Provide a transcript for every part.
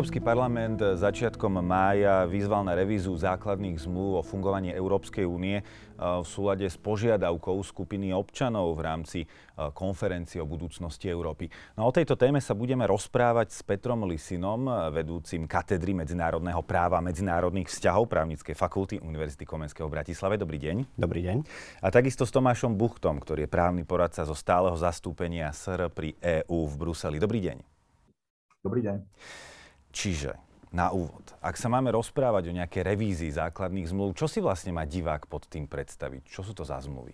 Európsky parlament začiatkom mája vyzval na revízu základných zmluv o fungovaní Európskej únie eh, v súlade s požiadavkou skupiny občanov v rámci eh, konferencie o budúcnosti Európy. No o tejto téme sa budeme rozprávať s Petrom Lisinom, vedúcim katedry medzinárodného práva a medzinárodných vzťahov právnickej fakulty Univerzity Komenského v Bratislave. Dobrý deň. Dobrý deň. A takisto s Tomášom Buchtom, ktorý je právny poradca zo stáleho zastúpenia SR pri EÚ v Bruseli. Dobrý deň. Dobrý deň. Čiže na úvod, ak sa máme rozprávať o nejakej revízii základných zmluv, čo si vlastne má divák pod tým predstaviť? Čo sú to za zmluvy?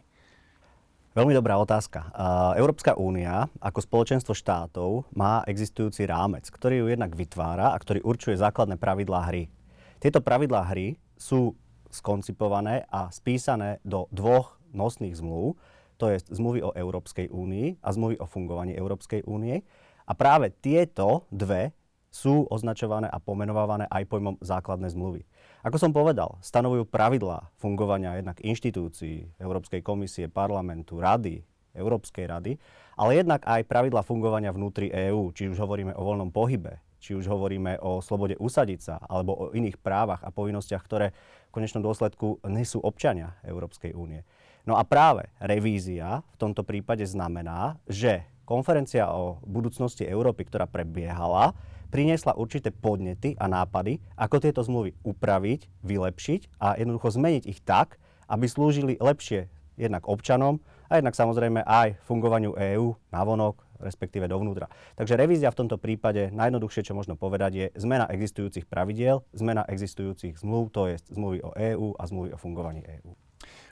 Veľmi dobrá otázka. Európska únia ako spoločenstvo štátov má existujúci rámec, ktorý ju jednak vytvára a ktorý určuje základné pravidlá hry. Tieto pravidlá hry sú skoncipované a spísané do dvoch nosných zmluv, to je zmluvy o Európskej únii a zmluvy o fungovaní Európskej únie. A práve tieto dve sú označované a pomenovávané aj pojmom základné zmluvy. Ako som povedal, stanovujú pravidlá fungovania jednak inštitúcií, Európskej komisie, parlamentu, rady, Európskej rady, ale jednak aj pravidlá fungovania vnútri EÚ, či už hovoríme o voľnom pohybe, či už hovoríme o slobode usadiť sa, alebo o iných právach a povinnostiach, ktoré v konečnom dôsledku nesú občania Európskej únie. No a práve revízia v tomto prípade znamená, že konferencia o budúcnosti Európy, ktorá prebiehala, priniesla určité podnety a nápady, ako tieto zmluvy upraviť, vylepšiť a jednoducho zmeniť ich tak, aby slúžili lepšie jednak občanom a jednak samozrejme aj fungovaniu EÚ navonok, respektíve dovnútra. Takže revízia v tomto prípade, najjednoduchšie, čo možno povedať, je zmena existujúcich pravidiel, zmena existujúcich zmluv, to je zmluvy o EÚ a zmluvy o fungovaní EÚ.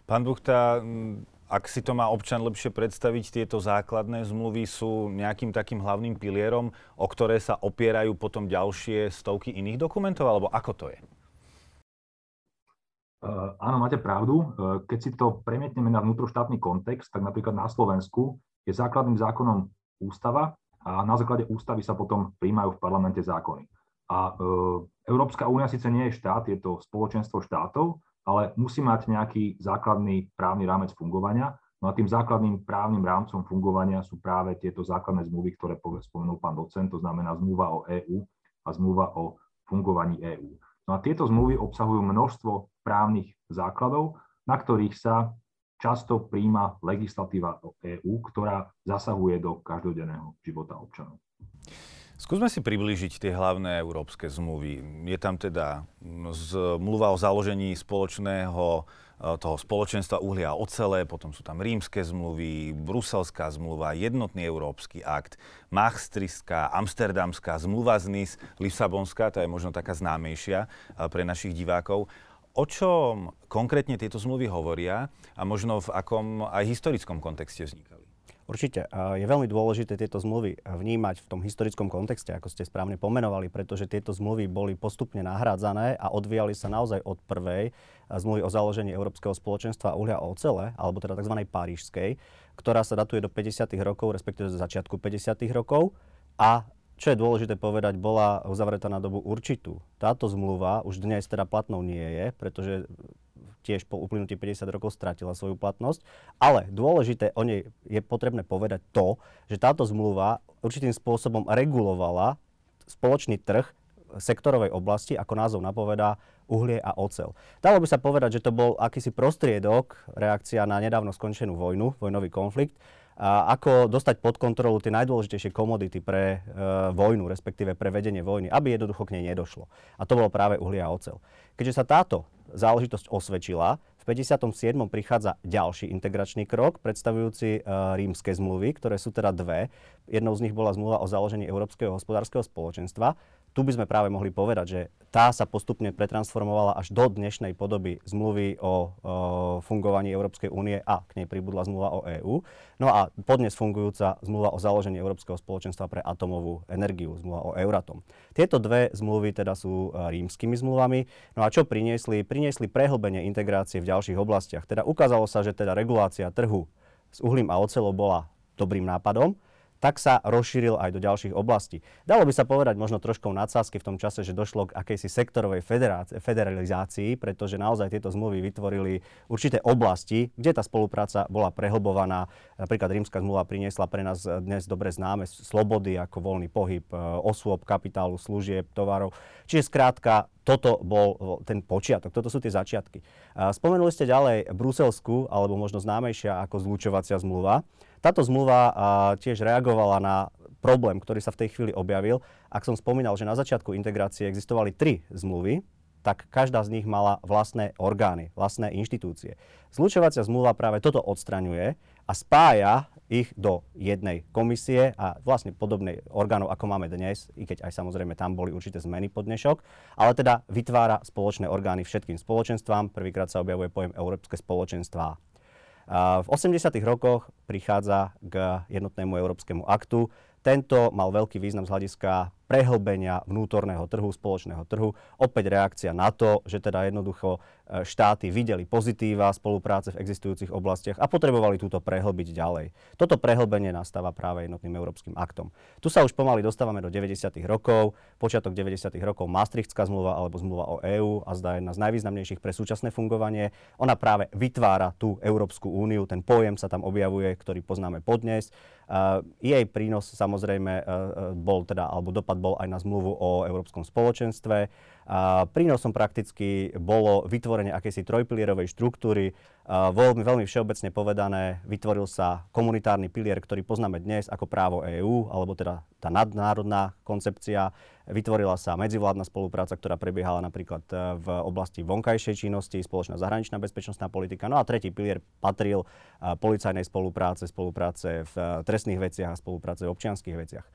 Pán Buchta, ak si to má občan lepšie predstaviť, tieto základné zmluvy sú nejakým takým hlavným pilierom, o ktoré sa opierajú potom ďalšie stovky iných dokumentov, alebo ako to je? Uh, áno, máte pravdu. Uh, keď si to premietneme na vnútroštátny kontext, tak napríklad na Slovensku je základným zákonom ústava a na základe ústavy sa potom príjmajú v parlamente zákony. A uh, Európska únia síce nie je štát, je to spoločenstvo štátov, ale musí mať nejaký základný právny rámec fungovania. No a tým základným právnym rámcom fungovania sú práve tieto základné zmluvy, ktoré spomenul pán docent, to znamená zmluva o EÚ a zmluva o fungovaní EÚ. No a tieto zmluvy obsahujú množstvo právnych základov, na ktorých sa často príjma legislatíva EÚ, ktorá zasahuje do každodenného života občanov. Skúsme si priblížiť tie hlavné európske zmluvy. Je tam teda zmluva o založení spoločného e, toho spoločenstva uhlia a ocele, potom sú tam rímske zmluvy, bruselská zmluva, jednotný európsky akt, Maastrichtská, Amsterdamská, zmluva z NIS, Lisabonská, to je možno taká známejšia e, pre našich divákov. O čom konkrétne tieto zmluvy hovoria a možno v akom aj historickom kontexte vznikali? Určite. Je veľmi dôležité tieto zmluvy vnímať v tom historickom kontexte, ako ste správne pomenovali, pretože tieto zmluvy boli postupne nahrádzané a odvíjali sa naozaj od prvej zmluvy o založení Európskeho spoločenstva uhlia o ocele, alebo teda tzv. parížskej, ktorá sa datuje do 50. rokov, respektíve do začiatku 50. rokov a čo je dôležité povedať, bola uzavretá na dobu určitú. Táto zmluva už dnes teda platnou nie je, pretože tiež po uplynutí 50 rokov stratila svoju platnosť. Ale dôležité o nej je potrebné povedať to, že táto zmluva určitým spôsobom regulovala spoločný trh sektorovej oblasti, ako názov napovedá, uhlie a ocel. Dalo by sa povedať, že to bol akýsi prostriedok, reakcia na nedávno skončenú vojnu, vojnový konflikt, a ako dostať pod kontrolu tie najdôležitejšie komodity pre e, vojnu, respektíve pre vedenie vojny, aby jednoducho k nej nedošlo. A to bolo práve uhlie a ocel. Keďže sa táto záležitosť osvedčila, v 57. prichádza ďalší integračný krok, predstavujúci uh, rímske zmluvy, ktoré sú teda dve. Jednou z nich bola zmluva o založení Európskeho hospodárskeho spoločenstva tu by sme práve mohli povedať, že tá sa postupne pretransformovala až do dnešnej podoby zmluvy o, o fungovaní Európskej únie a k nej pribudla zmluva o EÚ. No a podnes fungujúca zmluva o založení Európskeho spoločenstva pre atomovú energiu, zmluva o Euratom. Tieto dve zmluvy teda sú e, rímskymi zmluvami. No a čo priniesli? Priniesli prehlbenie integrácie v ďalších oblastiach. Teda ukázalo sa, že teda regulácia trhu s uhlím a ocelou bola dobrým nápadom tak sa rozšíril aj do ďalších oblastí. Dalo by sa povedať možno trošku nadsázky v tom čase, že došlo k akejsi sektorovej federalizácii, pretože naozaj tieto zmluvy vytvorili určité oblasti, kde tá spolupráca bola prehlbovaná. Napríklad rímska zmluva priniesla pre nás dnes dobre známe slobody ako voľný pohyb e, osôb, kapitálu, služieb, tovarov. Čiže skrátka, toto bol ten počiatok, toto sú tie začiatky. Spomenuli ste ďalej Bruselskú, alebo možno známejšia ako zlučovacia zmluva. Táto zmluva tiež reagovala na problém, ktorý sa v tej chvíli objavil. Ak som spomínal, že na začiatku integrácie existovali tri zmluvy, tak každá z nich mala vlastné orgány, vlastné inštitúcie. Zlučovacia zmluva práve toto odstraňuje a spája ich do jednej komisie a vlastne podobnej orgánov, ako máme dnes, i keď aj samozrejme tam boli určité zmeny pod dnešok, ale teda vytvára spoločné orgány všetkým spoločenstvám. Prvýkrát sa objavuje pojem Európske spoločenstvá. V 80. rokoch prichádza k jednotnému európskemu aktu. Tento mal veľký význam z hľadiska prehlbenia vnútorného trhu, spoločného trhu. Opäť reakcia na to, že teda jednoducho e, štáty videli pozitíva spolupráce v existujúcich oblastiach a potrebovali túto prehlbiť ďalej. Toto prehlbenie nastáva práve jednotným európskym aktom. Tu sa už pomaly dostávame do 90. rokov, počiatok 90. rokov Maastrichtská zmluva alebo zmluva o EÚ a zdá jedna z najvýznamnejších pre súčasné fungovanie. Ona práve vytvára tú Európsku úniu, ten pojem sa tam objavuje, ktorý poznáme podnes. Uh, jej prínos samozrejme uh, bol teda, alebo dopad bol aj na zmluvu o Európskom spoločenstve. A prínosom prakticky bolo vytvorenie akejsi trojpilierovej štruktúry. A veľmi, veľmi všeobecne povedané, vytvoril sa komunitárny pilier, ktorý poznáme dnes ako právo EÚ, alebo teda tá nadnárodná koncepcia. Vytvorila sa medzivládna spolupráca, ktorá prebiehala napríklad e, v oblasti vonkajšej činnosti, spoločná zahraničná bezpečnostná politika. No a tretí pilier patril e, policajnej spolupráce, spolupráce v e, trestných veciach a spolupráce v občianských veciach.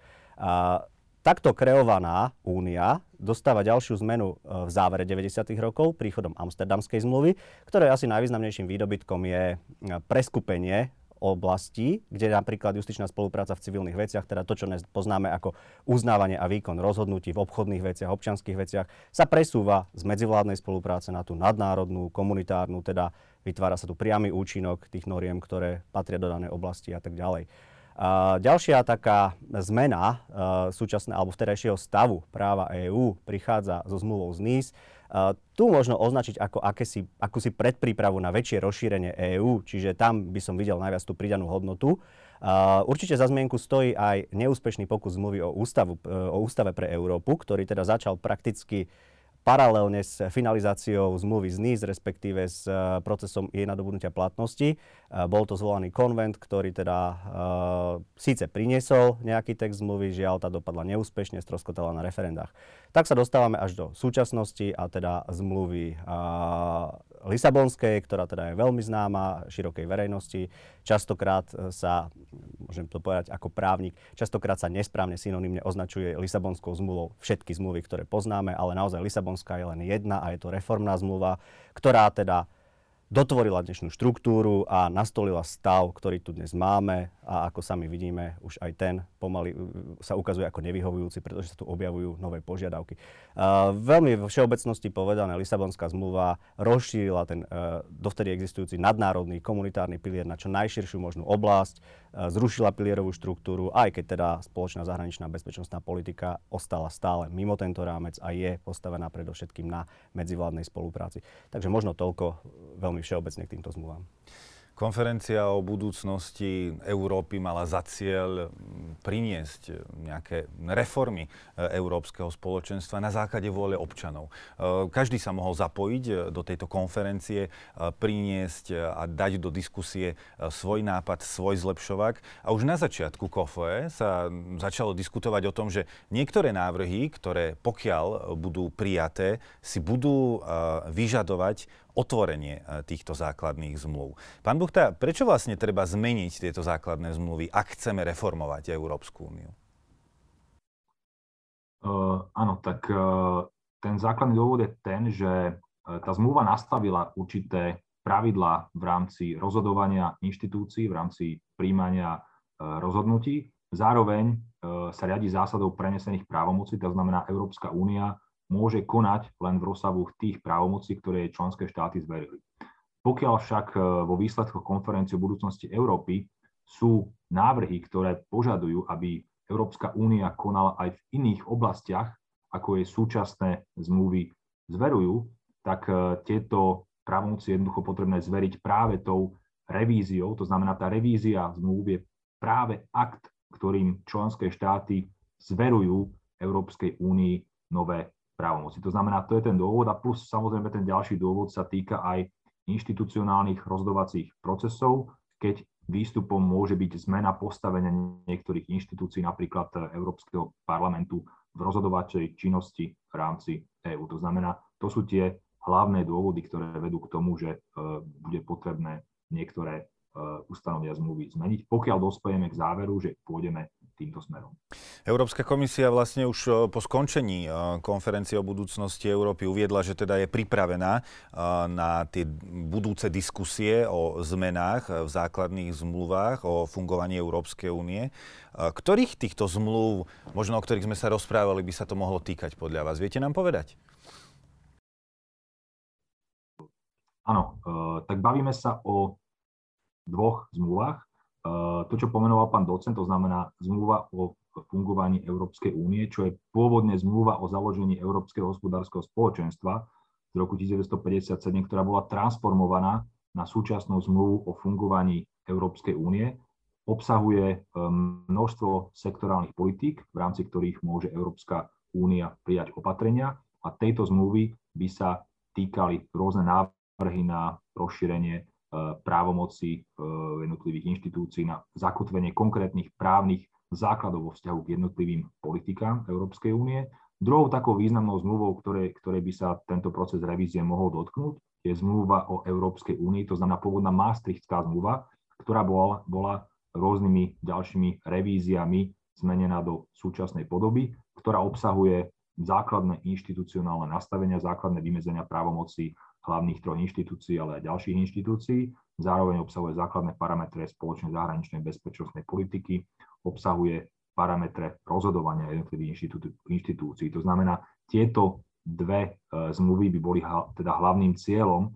A Takto kreovaná únia dostáva ďalšiu zmenu e, v závere 90. rokov príchodom Amsterdamskej zmluvy, ktoré asi najvýznamnejším výdobytkom je e, preskupenie oblastí, kde napríklad justičná spolupráca v civilných veciach, teda to, čo poznáme ako uznávanie a výkon rozhodnutí v obchodných veciach, občanských veciach, sa presúva z medzivládnej spolupráce na tú nadnárodnú, komunitárnu, teda vytvára sa tu priamy účinok tých noriem, ktoré patria do danej oblasti a tak ďalej. Ďalšia taká zmena uh, súčasného alebo vterajšieho stavu práva EÚ prichádza so zmluvou z NIS. Uh, tu možno označiť ako akési, akúsi predprípravu na väčšie rozšírenie EÚ, čiže tam by som videl najviac tú pridanú hodnotu. Uh, určite za zmienku stojí aj neúspešný pokus zmluvy o, ústavu, o ústave pre Európu, ktorý teda začal prakticky paralelne s finalizáciou zmluvy z NIS, respektíve s eh, procesom jej nadobudnutia platnosti. Eh, bol to zvolaný konvent, ktorý teda uh, síce priniesol nejaký text zmluvy, žiaľ tá dopadla neúspešne, stroskotala na referendách. Tak sa dostávame až do súčasnosti a teda zmluvy uh, Lisabonskej, ktorá teda je veľmi známa širokej verejnosti. Častokrát e, sa, môžem to povedať ako právnik, častokrát sa nesprávne synonymne označuje Lisabonskou zmluvou všetky zmluvy, ktoré poznáme, ale naozaj Lisabonská je len jedna a je to reformná zmluva, ktorá teda dotvorila dnešnú štruktúru a nastolila stav, ktorý tu dnes máme a ako sami vidíme, už aj ten pomaly sa ukazuje ako nevyhovujúci, pretože sa tu objavujú nové požiadavky. Uh, veľmi všeobecnosti povedané, Lisabonská zmluva rozšírila ten uh, dovtedy existujúci nadnárodný komunitárny pilier na čo najširšiu možnú oblasť, uh, zrušila pilierovú štruktúru, aj keď teda spoločná zahraničná bezpečnostná politika ostala stále mimo tento rámec a je postavená predovšetkým na medzivládnej spolupráci. Takže možno toľko veľmi veľmi všeobecne k týmto zmluvám. Konferencia o budúcnosti Európy mala za cieľ priniesť nejaké reformy e, európskeho spoločenstva na základe vôle občanov. E, každý sa mohol zapojiť e, do tejto konferencie, priniesť a dať do diskusie svoj nápad, svoj zlepšovák. A už na začiatku KOFE sa začalo diskutovať o tom, že niektoré návrhy, ktoré pokiaľ budú prijaté, si budú vyžadovať otvorenie e, týchto základných zmluv. Pán Buchta, prečo vlastne treba zmeniť tieto základné zmluvy, ak chceme reformovať Európsku úniu? Uh, áno, tak uh, ten základný dôvod je ten, že tá zmluva nastavila určité pravidlá v rámci rozhodovania inštitúcií, v rámci príjmania rozhodnutí. Zároveň sa riadi zásadou prenesených právomocí, to znamená Európska únia môže konať len v rozsahu tých právomocí, ktoré členské štáty zverili. Pokiaľ však e, vo výsledkoch konferencie o budúcnosti Európy sú návrhy, ktoré požadujú, aby Európska únia konala aj v iných oblastiach, ako jej súčasné zmluvy zverujú, tak e, tieto právomoci jednoducho potrebné zveriť práve tou revíziou. To znamená, tá revízia zmluv je práve akt, ktorým členské štáty zverujú Európskej únii nové právomoci. To znamená, to je ten dôvod a plus samozrejme ten ďalší dôvod sa týka aj inštitucionálnych rozhodovacích procesov, keď výstupom môže byť zmena postavenia niektorých inštitúcií, napríklad Európskeho parlamentu v rozhodovacej činnosti v rámci EÚ. To znamená, to sú tie hlavné dôvody, ktoré vedú k tomu, že e, bude potrebné niektoré e, ustanovia zmluvy zmeniť, pokiaľ dospejeme k záveru, že pôjdeme týmto smerom. Európska komisia vlastne už e, po skončení konferencie o budúcnosti Európy uviedla, že teda je pripravená na tie budúce diskusie o zmenách v základných zmluvách o fungovaní Európskej únie. Ktorých týchto zmluv, možno o ktorých sme sa rozprávali, by sa to mohlo týkať podľa vás? Viete nám povedať? Áno, tak bavíme sa o dvoch zmluvách. Eh, to, čo pomenoval pán docent, to znamená zmluva o fungovaní Európskej únie, čo je pôvodne zmluva o založení Európskeho hospodárskeho spoločenstva z roku 1957, ktorá bola transformovaná na súčasnú zmluvu o fungovaní Európskej únie. Obsahuje eh, množstvo sektorálnych politík, v rámci ktorých môže Európska únia prijať opatrenia a tejto zmluvy by sa týkali rôzne návrhy na rozšírenie právomoci e, jednotlivých inštitúcií na zakotvenie konkrétnych právnych základov vo vzťahu k jednotlivým politikám Európskej únie. Druhou takou významnou zmluvou, ktorej, ktorej by sa tento proces revízie mohol dotknúť, je zmluva o Európskej únii, to znamená pôvodná Maastrichtská zmluva, ktorá bola, bola rôznymi ďalšími revíziami zmenená do súčasnej podoby, ktorá obsahuje základné inštitucionálne nastavenia, základné vymedzenia právomocí hlavných troch inštitúcií, ale aj ďalších inštitúcií. Zároveň obsahuje základné parametre spoločnej zahraničnej bezpečnostnej politiky, obsahuje parametre rozhodovania jednotlivých inštitúcií. To znamená, tieto dve e, zmluvy by boli teda hlavným cieľom e,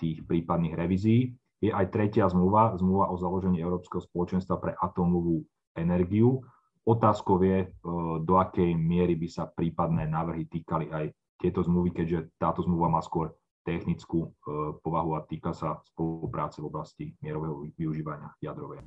tých prípadných revízií. Je aj tretia zmluva, zmluva o založení Európskeho spoločenstva pre atómovú energiu. Otázkou je, e, do akej miery by sa prípadné návrhy týkali aj tieto zmluvy, keďže táto zmluva má skôr technickú e, povahu a týka sa spolupráce v oblasti mierového využívania jadrovej.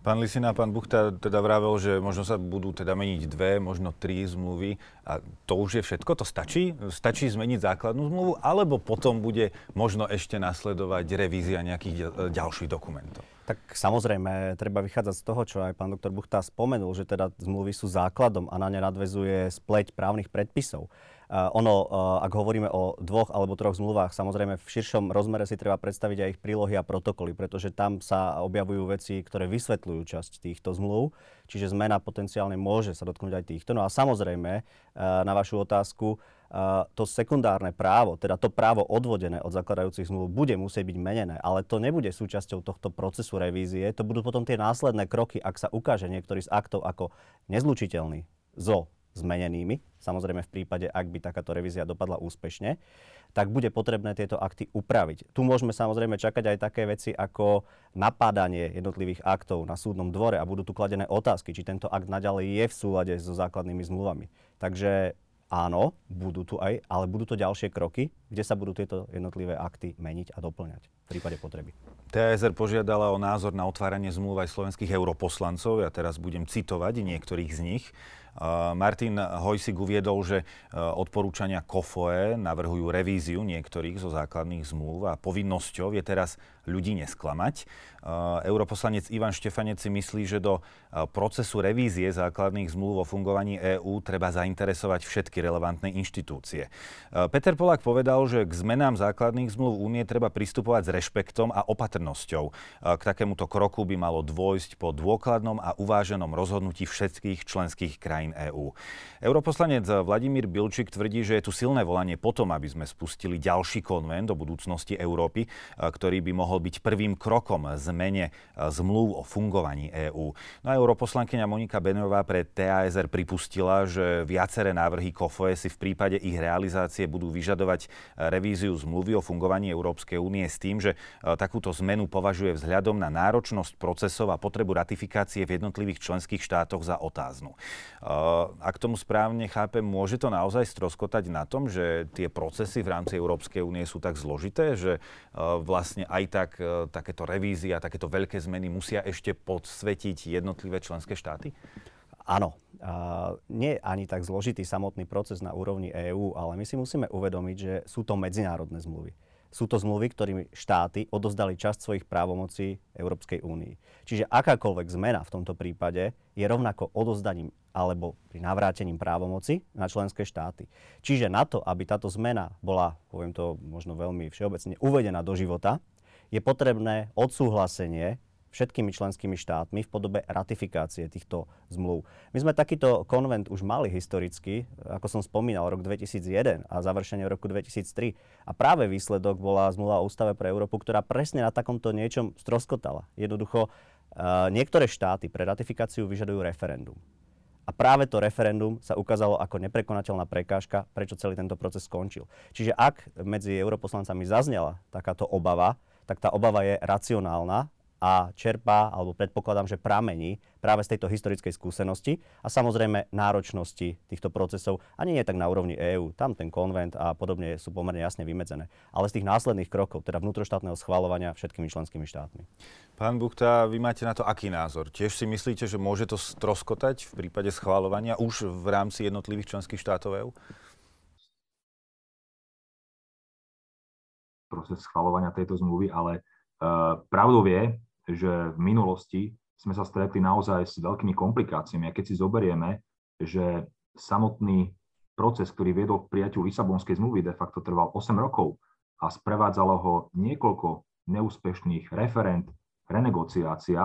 Pán Lisina, pán Buchta teda vravel, že možno sa budú teda meniť dve, možno tri zmluvy. A to už je všetko? To stačí? Stačí zmeniť základnú zmluvu? Alebo potom bude možno ešte nasledovať revízia nejakých ďalších dokumentov? Tak samozrejme, treba vychádzať z toho, čo aj pán doktor Buchta spomenul, že teda zmluvy sú základom a na ne nadvezuje spleť právnych predpisov. Uh, ono, uh, ak hovoríme o dvoch alebo troch zmluvách, samozrejme v širšom rozmere si treba predstaviť aj ich prílohy a protokoly, pretože tam sa objavujú veci, ktoré vysvetľujú časť týchto zmluv, čiže zmena potenciálne môže sa dotknúť aj týchto. No a samozrejme, uh, na vašu otázku, to sekundárne právo, teda to právo odvodené od zakladajúcich zmluv, bude musieť byť menené, ale to nebude súčasťou tohto procesu revízie. To budú potom tie následné kroky, ak sa ukáže niektorý z aktov ako nezlučiteľný so zmenenými, samozrejme v prípade, ak by takáto revízia dopadla úspešne, tak bude potrebné tieto akty upraviť. Tu môžeme samozrejme čakať aj také veci ako napádanie jednotlivých aktov na súdnom dvore a budú tu kladené otázky, či tento akt naďalej je v súlade so základnými zmluvami. Takže áno, budú tu aj, ale budú to ďalšie kroky, kde sa budú tieto jednotlivé akty meniť a doplňať v prípade potreby. TSR požiadala o názor na otváranie zmluv aj slovenských europoslancov. Ja teraz budem citovať niektorých z nich. Martin Hojsik uviedol, že e, odporúčania KOFOE navrhujú revíziu niektorých zo základných zmluv a povinnosťou je teraz ľudí nesklamať. Europoslanec Ivan Štefanec si myslí, že do e, procesu revízie základných zmluv o fungovaní EÚ treba zainteresovať všetky relevantné inštitúcie. E, Peter Polák povedal, že k zmenám základných zmluv únie treba pristupovať s rešpektom a opatrnosťou. K takémuto kroku by malo dôjsť po dôkladnom a uváženom rozhodnutí všetkých členských krajín EÚ. Europoslanec Vladimír Bilčík tvrdí, že je tu silné volanie potom, aby sme spustili ďalší konvent do budúcnosti Európy, ktorý by mohol byť prvým krokom zmene zmluv o fungovaní EÚ. No a europoslankyňa Monika Benová pre TASR pripustila, že viaceré návrhy KOFOE si v prípade ich realizácie budú vyžadovať revíziu zmluvy o fungovaní Európskej únie s tým, že takúto zmenu považuje vzhľadom na náročnosť procesov a potrebu ratifikácie v jednotlivých členských štátoch za otáznu. Ak tomu správne chápem, môže to naozaj stroskotať na tom, že tie procesy v rámci Európskej únie sú tak zložité, že vlastne aj tak takéto revízia, takéto veľké zmeny musia ešte podsvetiť jednotlivé členské štáty? Áno, nie je ani tak zložitý samotný proces na úrovni EÚ, ale my si musíme uvedomiť, že sú to medzinárodné zmluvy. Sú to zmluvy, ktorými štáty odozdali časť svojich právomocí Európskej únii. Čiže akákoľvek zmena v tomto prípade je rovnako odozdaním alebo pri navrátením právomoci na členské štáty. Čiže na to, aby táto zmena bola, poviem to možno veľmi všeobecne, uvedená do života, je potrebné odsúhlasenie všetkými členskými štátmi v podobe ratifikácie týchto zmluv. My sme takýto konvent už mali historicky, ako som spomínal, rok 2001 a završenie roku 2003. A práve výsledok bola zmluva o ústave pre Európu, ktorá presne na takomto niečom stroskotala. Jednoducho, uh, niektoré štáty pre ratifikáciu vyžadujú referendum. A práve to referendum sa ukázalo ako neprekonateľná prekážka, prečo celý tento proces skončil. Čiže ak medzi europoslancami zaznela takáto obava, tak tá obava je racionálna a čerpá, alebo predpokladám, že pramení práve z tejto historickej skúsenosti a samozrejme náročnosti týchto procesov, ani nie tak na úrovni EÚ, tam ten konvent a podobne sú pomerne jasne vymedzené, ale z tých následných krokov, teda vnútroštátneho schvalovania všetkými členskými štátmi. Pán Buchta, vy máte na to aký názor? Tiež si myslíte, že môže to stroskotať v prípade schvalovania už v rámci jednotlivých členských štátov EÚ? Proces schvalovania tejto zmluvy, ale uh, pravdou je, že v minulosti sme sa stretli naozaj s veľkými komplikáciami. A keď si zoberieme, že samotný proces, ktorý viedol k prijaťu Lisabonskej zmluvy, de facto trval 8 rokov a sprevádzalo ho niekoľko neúspešných referent, renegociácia,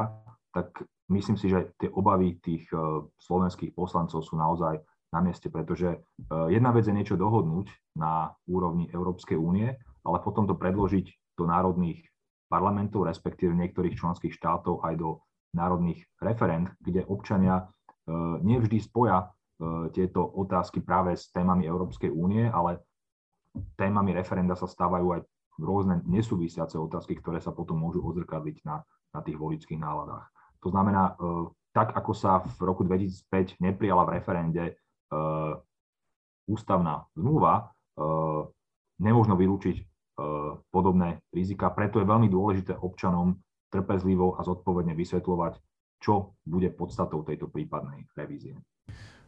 tak myslím si, že tie obavy tých e, slovenských poslancov sú naozaj na mieste, pretože e, jedna vec je niečo dohodnúť na úrovni Európskej únie, ale potom to predložiť do národných parlamentov, respektíve niektorých členských štátov aj do národných referent, kde občania e, nevždy spoja e, tieto otázky práve s témami Európskej únie, ale témami referenda sa stávajú aj rôzne nesúvisiace otázky, ktoré sa potom môžu odzrkadliť na, na tých voličských náladách. To znamená, e, tak ako sa v roku 2005 neprijala v referende ústavná zmluva, nemôžno vylúčiť podobné rizika. Preto je veľmi dôležité občanom trpezlivo a zodpovedne vysvetľovať, čo bude podstatou tejto prípadnej revízie.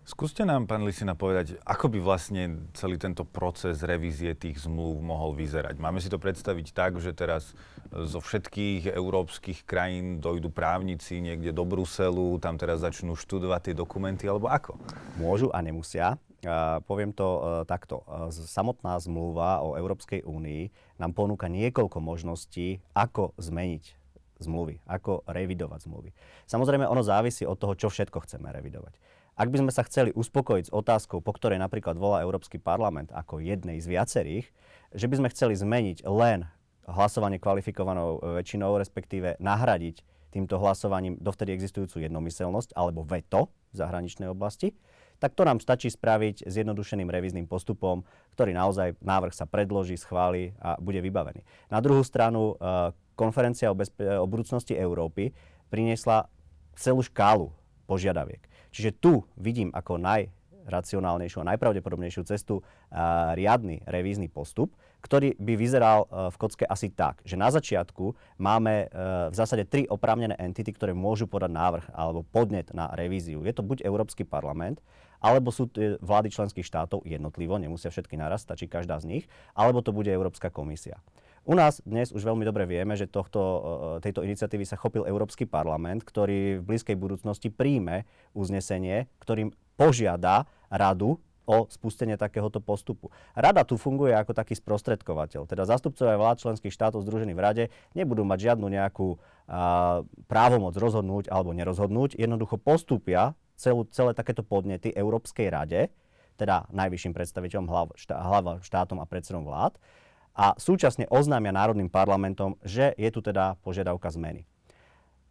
Skúste nám, pán Lisina, povedať, ako by vlastne celý tento proces revízie tých zmluv mohol vyzerať. Máme si to predstaviť tak, že teraz zo všetkých európskych krajín dojdú právnici niekde do Bruselu, tam teraz začnú študovať tie dokumenty, alebo ako? Môžu a nemusia. Poviem to uh, takto. Uh, samotná zmluva o Európskej únii nám ponúka niekoľko možností, ako zmeniť zmluvy, ako revidovať zmluvy. Samozrejme, ono závisí od toho, čo všetko chceme revidovať. Ak by sme sa chceli uspokojiť s otázkou, po ktorej napríklad volá Európsky parlament ako jednej z viacerých, že by sme chceli zmeniť len hlasovanie kvalifikovanou väčšinou, respektíve nahradiť týmto hlasovaním dovtedy existujúcu jednomyselnosť alebo veto v zahraničnej oblasti, tak to nám stačí spraviť s jednodušeným revíznym postupom, ktorý naozaj návrh sa predloží, schváli a bude vybavený. Na druhú stranu, e, konferencia o, bezpe- o budúcnosti Európy priniesla celú škálu požiadaviek. Čiže tu vidím ako najracionálnejšiu a najpravdepodobnejšiu cestu uh, riadny revízny postup, ktorý by vyzeral uh, v kocke asi tak, že na začiatku máme uh, v zásade tri oprávnené entity, ktoré môžu podať návrh alebo podnet na revíziu. Je to buď Európsky parlament, alebo sú vlády členských štátov jednotlivo, nemusia všetky naraz, stačí každá z nich, alebo to bude Európska komisia. U nás dnes už veľmi dobre vieme, že tohto, e, tejto iniciatívy sa chopil Európsky parlament, ktorý v blízkej budúcnosti príjme uznesenie, ktorým požiada radu o spustenie takéhoto postupu. Rada tu funguje ako taký sprostredkovateľ. Teda zastupcovia vlád členských štátov združení v rade nebudú mať žiadnu nejakú a, právomoc rozhodnúť alebo nerozhodnúť. Jednoducho postupia celú, celé takéto podnety Európskej rade, teda najvyšším predstaviteľom hlav, štá, hlav štátom a predsedom vlád a súčasne oznámia národným parlamentom, že je tu teda požiadavka zmeny.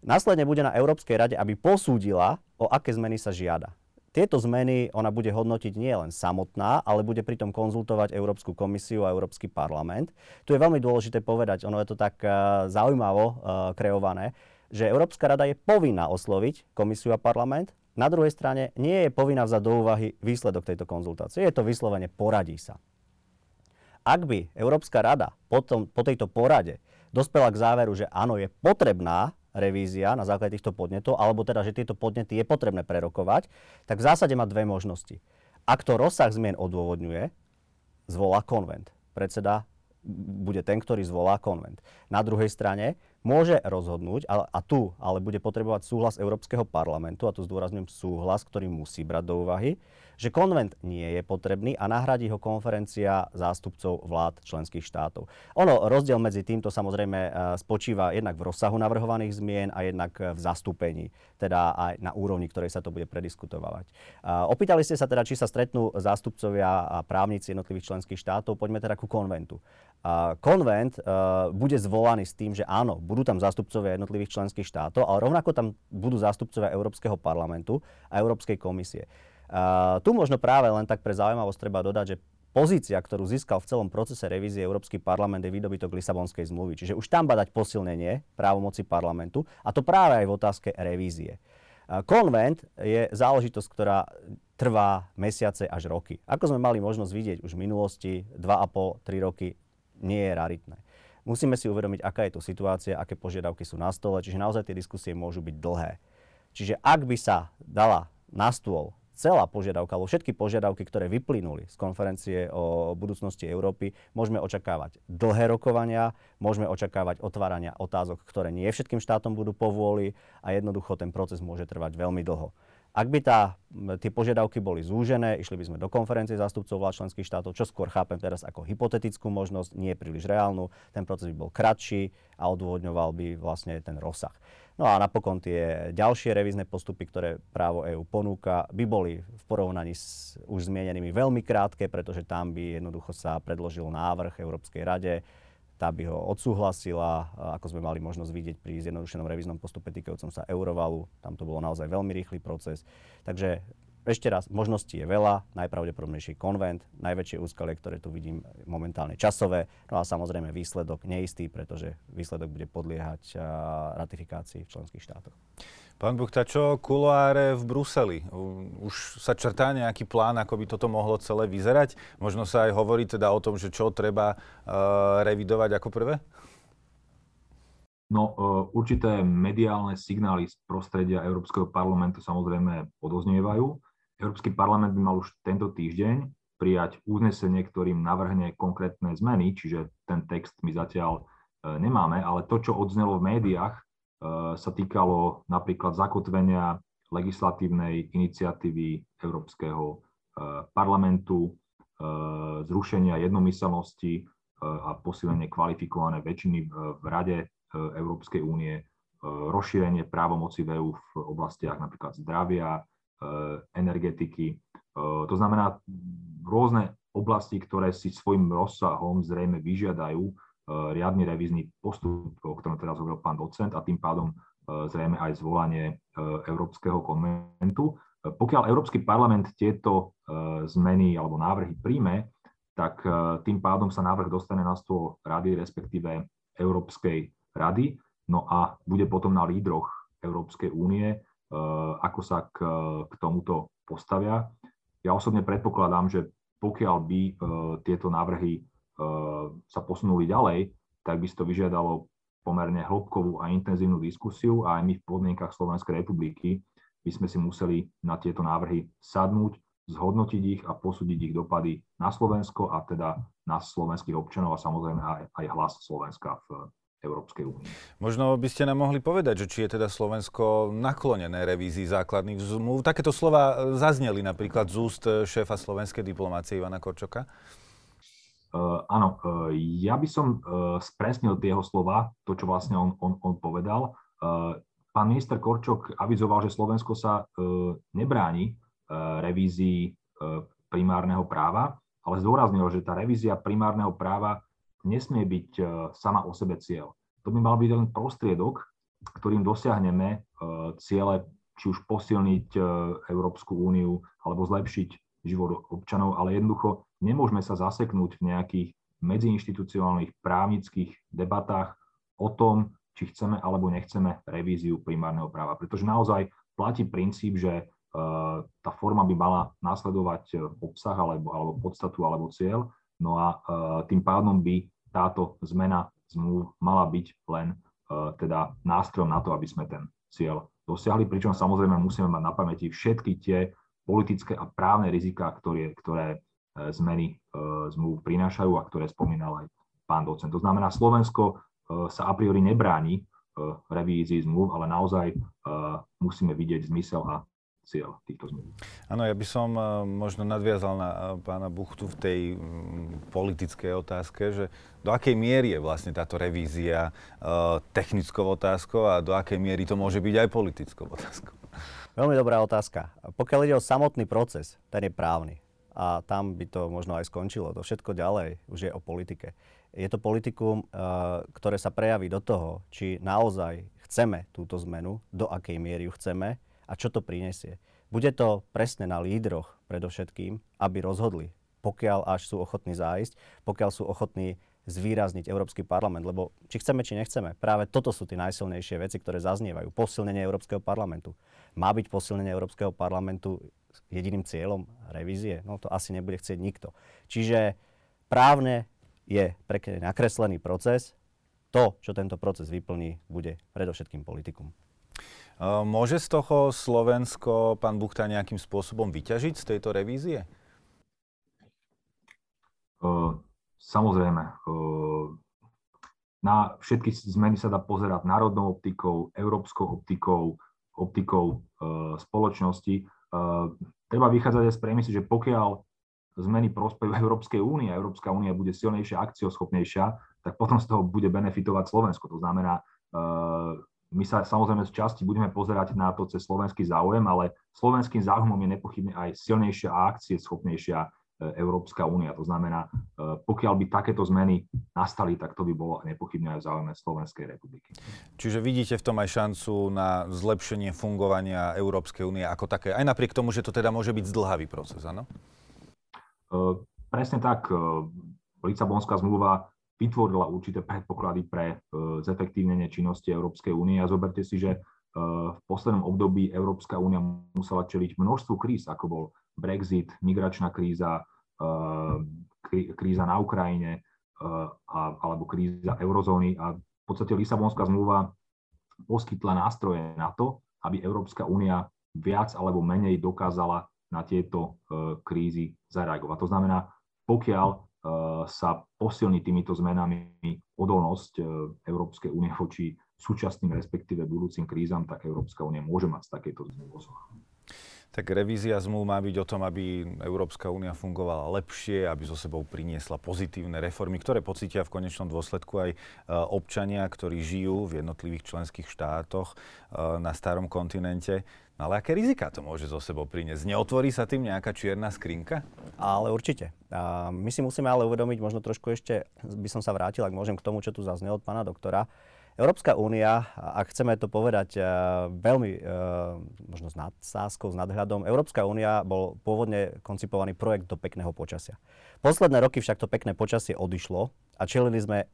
Následne bude na Európskej rade, aby posúdila, o aké zmeny sa žiada. Tieto zmeny ona bude hodnotiť nie len samotná, ale bude pritom konzultovať Európsku komisiu a Európsky parlament. Tu je veľmi dôležité povedať, ono je to tak uh, zaujímavo uh, kreované, že Európska rada je povinná osloviť komisiu a parlament, na druhej strane nie je povinná vzať do úvahy výsledok tejto konzultácie. Je to vyslovene poradí sa. Ak by Európska rada potom, po tejto porade dospela k záveru, že áno, je potrebná revízia na základe týchto podnetov, alebo teda, že tieto podnety je potrebné prerokovať, tak v zásade má dve možnosti. Ak to rozsah zmien odôvodňuje, zvolá konvent. Predseda bude ten, ktorý zvolá konvent. Na druhej strane môže rozhodnúť, a, a tu ale bude potrebovať súhlas Európskeho parlamentu, a tu zdôrazňujem súhlas, ktorý musí brať do úvahy, že konvent nie je potrebný a nahradí ho konferencia zástupcov vlád členských štátov. Ono, rozdiel medzi týmto samozrejme e, spočíva jednak v rozsahu navrhovaných zmien a jednak v zastúpení, teda aj na úrovni, ktorej sa to bude prediskutovať. E, opýtali ste sa teda, či sa stretnú zástupcovia a právnici jednotlivých členských štátov. Poďme teda ku konventu. Konvent e, bude zvolaný s tým, že áno, budú tam zástupcovia jednotlivých členských štátov, ale rovnako tam budú zástupcovia Európskeho parlamentu a Európskej komisie. Uh, tu možno práve len tak pre zaujímavosť treba dodať, že pozícia, ktorú získal v celom procese revízie Európsky parlament je výdobytok Lisabonskej zmluvy. Čiže už tam badať posilnenie právomoci parlamentu a to práve aj v otázke revízie. Konvent je záležitosť, ktorá trvá mesiace až roky. Ako sme mali možnosť vidieť už v minulosti, 2,5-3 roky nie je raritné. Musíme si uvedomiť, aká je to situácia, aké požiadavky sú na stole, čiže naozaj tie diskusie môžu byť dlhé. Čiže ak by sa dala na stôl celá požiadavka, alebo všetky požiadavky, ktoré vyplynuli z konferencie o budúcnosti Európy, môžeme očakávať dlhé rokovania, môžeme očakávať otvárania otázok, ktoré nie všetkým štátom budú povôli a jednoducho ten proces môže trvať veľmi dlho. Ak by tá, tie požiadavky boli zúžené, išli by sme do konferencie zástupcov vlád členských štátov, čo skôr chápem teraz ako hypotetickú možnosť, nie príliš reálnu, ten proces by bol kratší a odôvodňoval by vlastne ten rozsah. No a napokon tie ďalšie revízne postupy, ktoré právo EÚ ponúka, by boli v porovnaní s už zmienenými veľmi krátke, pretože tam by jednoducho sa predložil návrh Európskej rade, tá by ho odsúhlasila, ako sme mali možnosť vidieť pri zjednodušenom revíznom postupe týkajúcom sa Eurovalu. Tam to bolo naozaj veľmi rýchly proces. Takže ešte raz, možností je veľa, najpravdepodobnejší konvent, najväčšie úskalie, ktoré tu vidím momentálne časové, no a samozrejme výsledok neistý, pretože výsledok bude podliehať ratifikácii v členských štátoch. Pán Buchta, čo kuloáre v Bruseli? Už sa črtá nejaký plán, ako by toto mohlo celé vyzerať? Možno sa aj hovorí teda o tom, že čo treba uh, revidovať ako prvé? No, uh, určité mediálne signály z prostredia Európskeho parlamentu samozrejme odoznievajú. Európsky parlament by mal už tento týždeň prijať uznesenie, ktorým navrhne konkrétne zmeny, čiže ten text my zatiaľ e, nemáme, ale to, čo odznelo v médiách, e, sa týkalo napríklad zakotvenia legislatívnej iniciatívy Európskeho e, parlamentu, zrušenia jednomyselnosti a posilnenie kvalifikované väčšiny v Rade Európskej únie, rozšírenie právomoci v EU v oblastiach napríklad zdravia, Eh, energetiky. Eh, to znamená rôzne oblasti, ktoré si svojim rozsahom zrejme vyžiadajú eh, riadny revízny postup, o ktorom teraz hovoril pán docent, a tým pádom zrejme aj zvolanie Európskeho konventu. Pokiaľ Európsky parlament tieto zmeny alebo návrhy príjme, tak tým pádom sa návrh dostane na stôl rady, respektíve Európskej rady, no a bude potom na lídroch Európskej únie, ako sa k, k tomuto postavia. Ja osobne predpokladám, že pokiaľ by tieto návrhy sa posunuli ďalej, tak by si to vyžiadalo pomerne hĺbkovú a intenzívnu diskusiu a aj my v podmienkach Slovenskej republiky by sme si museli na tieto návrhy sadnúť, zhodnotiť ich a posúdiť ich dopady na Slovensko a teda na slovenských občanov a samozrejme aj, aj hlas Slovenska v Európskej únie. Možno by ste nám mohli povedať, že či je teda Slovensko naklonené revízii základných zmluv. Takéto slova zazneli napríklad z úst šéfa slovenskej diplomácie Ivana Korčoka. Uh, áno, uh, ja by som uh, spresnil tie jeho slova, to, čo vlastne on, on, on povedal. Pán minister Korčok avizoval, že Slovensko sa nebráni revízii primárneho práva, ale zdôraznil, že tá revízia primárneho práva nesmie byť sama o sebe cieľ. To by mal byť len prostriedok, ktorým dosiahneme ciele, či už posilniť Európsku úniu alebo zlepšiť život občanov, ale jednoducho nemôžeme sa zaseknúť v nejakých medziinštitucionálnych právnických debatách o tom, či chceme alebo nechceme revíziu primárneho práva. Pretože naozaj platí princíp, že tá forma by mala následovať e, obsah alebo, alebo podstatu alebo cieľ, no a e, tým pádom by táto zmena zmluv mala byť len e, teda nástrojom na to, aby sme ten cieľ dosiahli, pričom samozrejme musíme mať na pamäti všetky tie politické a právne riziká, ktoré, ktoré zmeny zmluv prinášajú a ktoré spomínal aj pán docent. To znamená, Slovensko sa a priori nebráni revízii zmluv, ale naozaj musíme vidieť zmysel a cieľ týchto zmluv. Áno, ja by som možno nadviazal na pána Buchtu v tej politickej otázke, že do akej miery je vlastne táto revízia technickou otázkou a do akej miery to môže byť aj politickou otázkou? Veľmi dobrá otázka. Pokiaľ ide o samotný proces, ten je právny. A tam by to možno aj skončilo. To všetko ďalej už je o politike. Je to politikum, ktoré sa prejaví do toho, či naozaj chceme túto zmenu, do akej miery ju chceme a čo to prinesie. Bude to presne na lídroch predovšetkým, aby rozhodli, pokiaľ až sú ochotní zájsť, pokiaľ sú ochotní zvýrazniť Európsky parlament, lebo či chceme, či nechceme, práve toto sú tie najsilnejšie veci, ktoré zaznievajú. Posilnenie Európskeho parlamentu. Má byť posilnenie Európskeho parlamentu jediným cieľom revízie? No to asi nebude chcieť nikto. Čiže právne je prekne nakreslený proces. To, čo tento proces vyplní, bude predovšetkým politikum. Môže z toho Slovensko, pán Buchta, nejakým spôsobom vyťažiť z tejto revízie? Samozrejme. Na všetky zmeny sa dá pozerať národnou optikou, európskou optikou, optikou spoločnosti. Treba vychádzať aj z premisy, že pokiaľ zmeny prospejú Európskej únie a Európska únia bude silnejšia, akcioschopnejšia, tak potom z toho bude benefitovať Slovensko. To znamená, my sa samozrejme z časti budeme pozerať na to cez slovenský záujem, ale slovenským záujmom je nepochybne aj silnejšia a akcie schopnejšia e, Európska únia. To znamená, e, pokiaľ by takéto zmeny nastali, tak to by bolo nepochybne aj v záujme Slovenskej republiky. Čiže vidíte v tom aj šancu na zlepšenie fungovania Európskej únie ako také, aj napriek tomu, že to teda môže byť zdlhavý proces, áno? E, presne tak. Lisabonská zmluva vytvorila určité predpoklady pre e, zefektívnenie činnosti Európskej únie. A zoberte si, že e, v poslednom období Európska únia musela čeliť množstvu kríz, ako bol Brexit, migračná kríza, e, kríza na Ukrajine alebo kríza eurozóny. A v podstate Lisabonská zmluva poskytla nástroje na to, aby Európska únia viac alebo menej dokázala na tieto krízy zareagovať. To znamená, pokiaľ sa posilní týmito zmenami odolnosť Európskej únie voči súčasným, respektíve budúcim krízam, tak Európska únia môže mať z takéto zmluv tak revízia zmluv má byť o tom, aby Európska únia fungovala lepšie, aby so sebou priniesla pozitívne reformy, ktoré pocítia v konečnom dôsledku aj e, občania, ktorí žijú v jednotlivých členských štátoch e, na starom kontinente. No ale aké rizika to môže so sebou priniesť? Neotvorí sa tým nejaká čierna skrinka? Ale určite. A my si musíme ale uvedomiť, možno trošku ešte by som sa vrátil, ak môžem k tomu, čo tu zaznel od pána doktora, Európska únia, ak chceme to povedať uh, veľmi uh, možno s nadsázkou, s nadhľadom, Európska únia bol pôvodne koncipovaný projekt do pekného počasia. Posledné roky však to pekné počasie odišlo a čelili sme,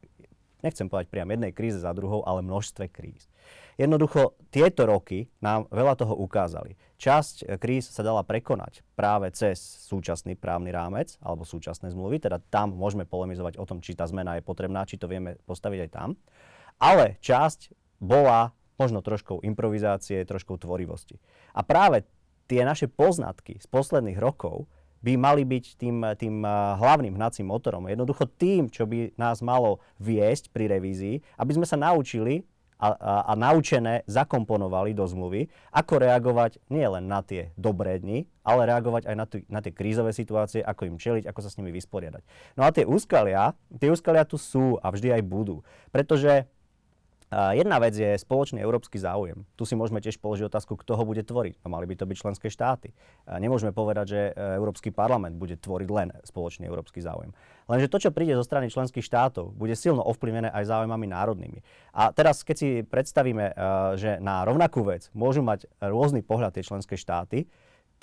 nechcem povedať priam jednej kríze za druhou, ale množstve kríz. Jednoducho tieto roky nám veľa toho ukázali. Časť eh, kríz sa dala prekonať práve cez súčasný právny rámec alebo súčasné zmluvy, teda tam môžeme polemizovať o tom, či tá zmena je potrebná, či to vieme postaviť aj tam. Ale časť bola možno troškou improvizácie, troškou tvorivosti. A práve tie naše poznatky z posledných rokov by mali byť tým, tým hlavným hnacím motorom. Jednoducho tým, čo by nás malo viesť pri revízii, aby sme sa naučili a, a, a naučené zakomponovali do zmluvy, ako reagovať nie len na tie dobré dni, ale reagovať aj na, t- na tie krízové situácie, ako im čeliť, ako sa s nimi vysporiadať. No a tie úskalia, tie úskalia tu sú a vždy aj budú. Pretože Jedna vec je spoločný európsky záujem. Tu si môžeme tiež položiť otázku, kto ho bude tvoriť. A mali by to byť členské štáty. Nemôžeme povedať, že e, Európsky parlament bude tvoriť len spoločný európsky záujem. Lenže to, čo príde zo strany členských štátov, bude silno ovplyvnené aj záujmami národnými. A teraz, keď si predstavíme, e, že na rovnakú vec môžu mať rôzny pohľad tie členské štáty,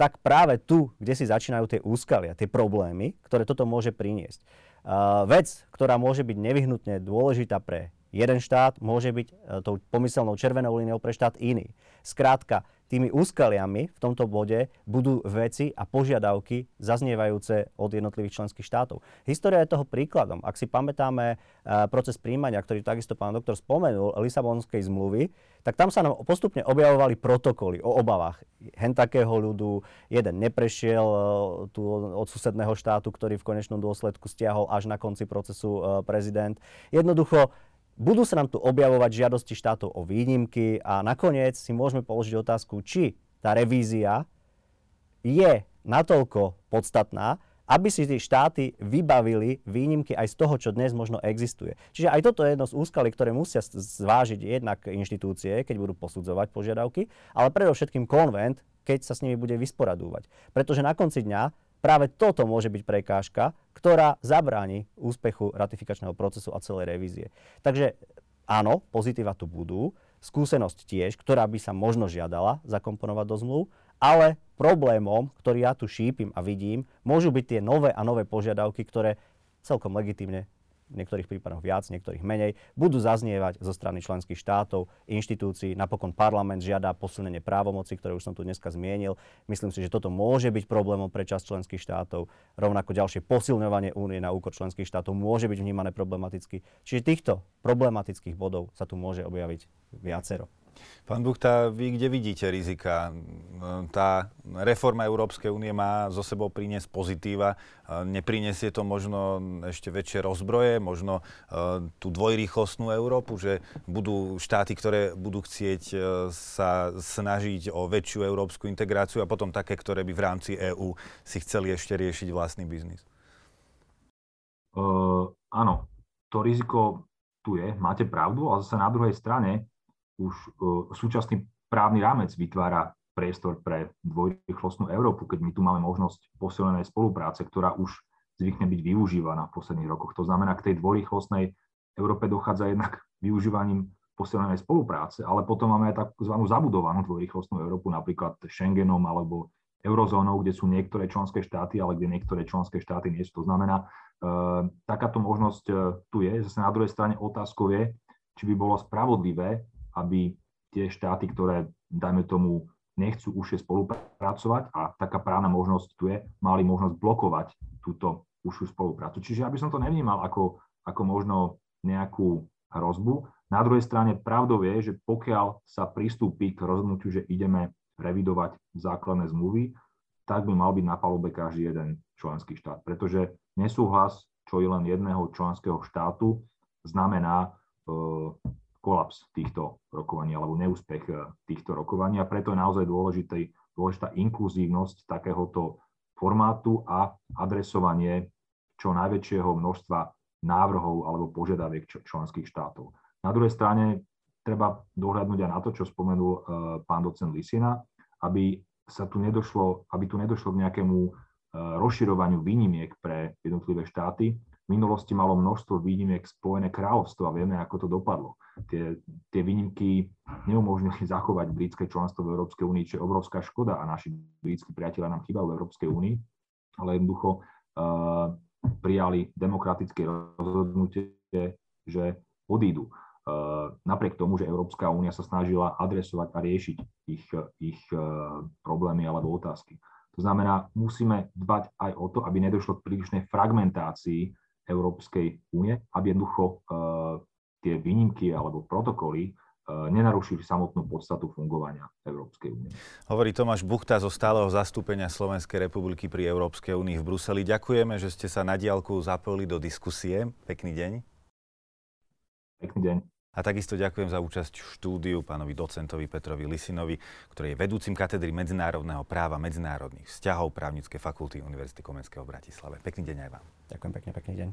tak práve tu, kde si začínajú tie úskalia, tie problémy, ktoré toto môže priniesť. Uh, vec, ktorá môže byť nevyhnutne dôležitá pre jeden štát môže byť e, tou pomyselnou červenou líniou pre štát iný. Skrátka, tými úskaliami v tomto bode budú veci a požiadavky zaznievajúce od jednotlivých členských štátov. História je toho príkladom. Ak si pamätáme e, proces príjmania, ktorý takisto pán doktor spomenul, Lisabonskej zmluvy, tak tam sa nám postupne objavovali protokoly o obavách hen takého ľudu. Jeden neprešiel e, tu od susedného štátu, ktorý v konečnom dôsledku stiahol až na konci procesu prezident. Jednoducho budú sa nám tu objavovať žiadosti štátov o výnimky a nakoniec si môžeme položiť otázku, či tá revízia je natoľko podstatná, aby si tie štáty vybavili výnimky aj z toho, čo dnes možno existuje. Čiže aj toto je jedno z úskalí, ktoré musia zvážiť jednak inštitúcie, keď budú posudzovať požiadavky, ale predovšetkým konvent, keď sa s nimi bude vysporadúvať. Pretože na konci dňa Práve toto môže byť prekážka, ktorá zabráni úspechu ratifikačného procesu a celej revízie. Takže áno, pozitíva tu budú, skúsenosť tiež, ktorá by sa možno žiadala zakomponovať do zmluv, ale problémom, ktorý ja tu šípim a vidím, môžu byť tie nové a nové požiadavky, ktoré celkom legitimne v niektorých prípadoch viac, v niektorých menej, budú zaznievať zo strany členských štátov, inštitúcií. Napokon parlament žiada posilnenie právomoci, ktoré už som tu dneska zmienil. Myslím si, že toto môže byť problémom pre časť členských štátov. Rovnako ďalšie posilňovanie únie na úkor členských štátov môže byť vnímané problematicky. Čiže týchto problematických bodov sa tu môže objaviť viacero. Pán Buchta, vy kde vidíte rizika? Tá reforma Európskej únie má zo sebou priniesť pozitíva. Neprinesie to možno ešte väčšie rozbroje, možno e, tú dvojrýchlostnú Európu, že budú štáty, ktoré budú chcieť e, sa snažiť o väčšiu európsku integráciu a potom také, ktoré by v rámci EÚ si chceli ešte riešiť vlastný biznis? Uh, áno, to riziko tu je, máte pravdu, ale zase na druhej strane už e, súčasný právny rámec vytvára priestor pre dvojrýchlostnú Európu, keď my tu máme možnosť posilnenej spolupráce, ktorá už zvykne byť využívaná v posledných rokoch. To znamená, k tej dvojrýchlostnej Európe dochádza jednak využívaním posilnenej spolupráce, ale potom máme aj tzv. zabudovanú dvojrýchlostnú Európu, napríklad Schengenom alebo eurozónou, kde sú niektoré členské štáty, ale kde niektoré členské štáty nie sú. To znamená, e, takáto možnosť e, tu je. Zase na druhej strane otázkou je, či by bolo spravodlivé aby tie štáty, ktoré, dajme tomu, nechcú užšie spolupracovať a taká právna možnosť tu je, mali možnosť blokovať túto užšiu spoluprácu. Čiže aby som to nevnímal ako, ako možno nejakú hrozbu. Na druhej strane pravdou je, že pokiaľ sa pristúpi k rozhodnutiu, že ideme revidovať základné zmluvy, tak by mal byť na palube každý jeden členský štát. Pretože nesúhlas, čo je len jedného členského štátu, znamená e, kolaps týchto rokovaní alebo neúspech eh, týchto rokovaní a preto je naozaj dôležitý, dôležitá inkluzívnosť takéhoto formátu a adresovanie čo najväčšieho množstva návrhov alebo požiadaviek členských štátov. Na druhej strane treba dohľadnúť aj na to, čo spomenul uh, pán docent Lisina, aby sa tu nedošlo, aby tu nedošlo k nejakému uh, rozširovaniu výnimiek pre jednotlivé štáty, minulosti malo množstvo výnimiek Spojené kráľovstvo a vieme, ako to dopadlo. Tie, tie výnimky neumožnili zachovať britské členstvo v Európskej únii, čo je obrovská škoda a naši britskí priatelia nám chýbajú v Európskej únii, ale jednoducho uh, prijali demokratické rozhodnutie, že odídu. Uh, napriek tomu, že Európska únia sa snažila adresovať a riešiť ich, ich uh, problémy alebo otázky. To znamená, musíme dbať aj o to, aby nedošlo k prílišnej fragmentácii Európskej únie, aby jednoducho e, tie výnimky alebo protokoly e, nenarušili samotnú podstatu fungovania Európskej únie. Hovorí Tomáš Buchta zo stáleho zastúpenia Slovenskej republiky pri Európskej únii v Bruseli. Ďakujeme, že ste sa na diálku zapojili do diskusie. Pekný deň. Pekný deň. A takisto ďakujem za účasť v štúdiu pánovi docentovi Petrovi Lisinovi, ktorý je vedúcim katedry medzinárodného práva medzinárodných vzťahov právnickej fakulty Univerzity Komenského v Bratislave. Pekný deň aj vám. Ďakujem pekne, pekný deň.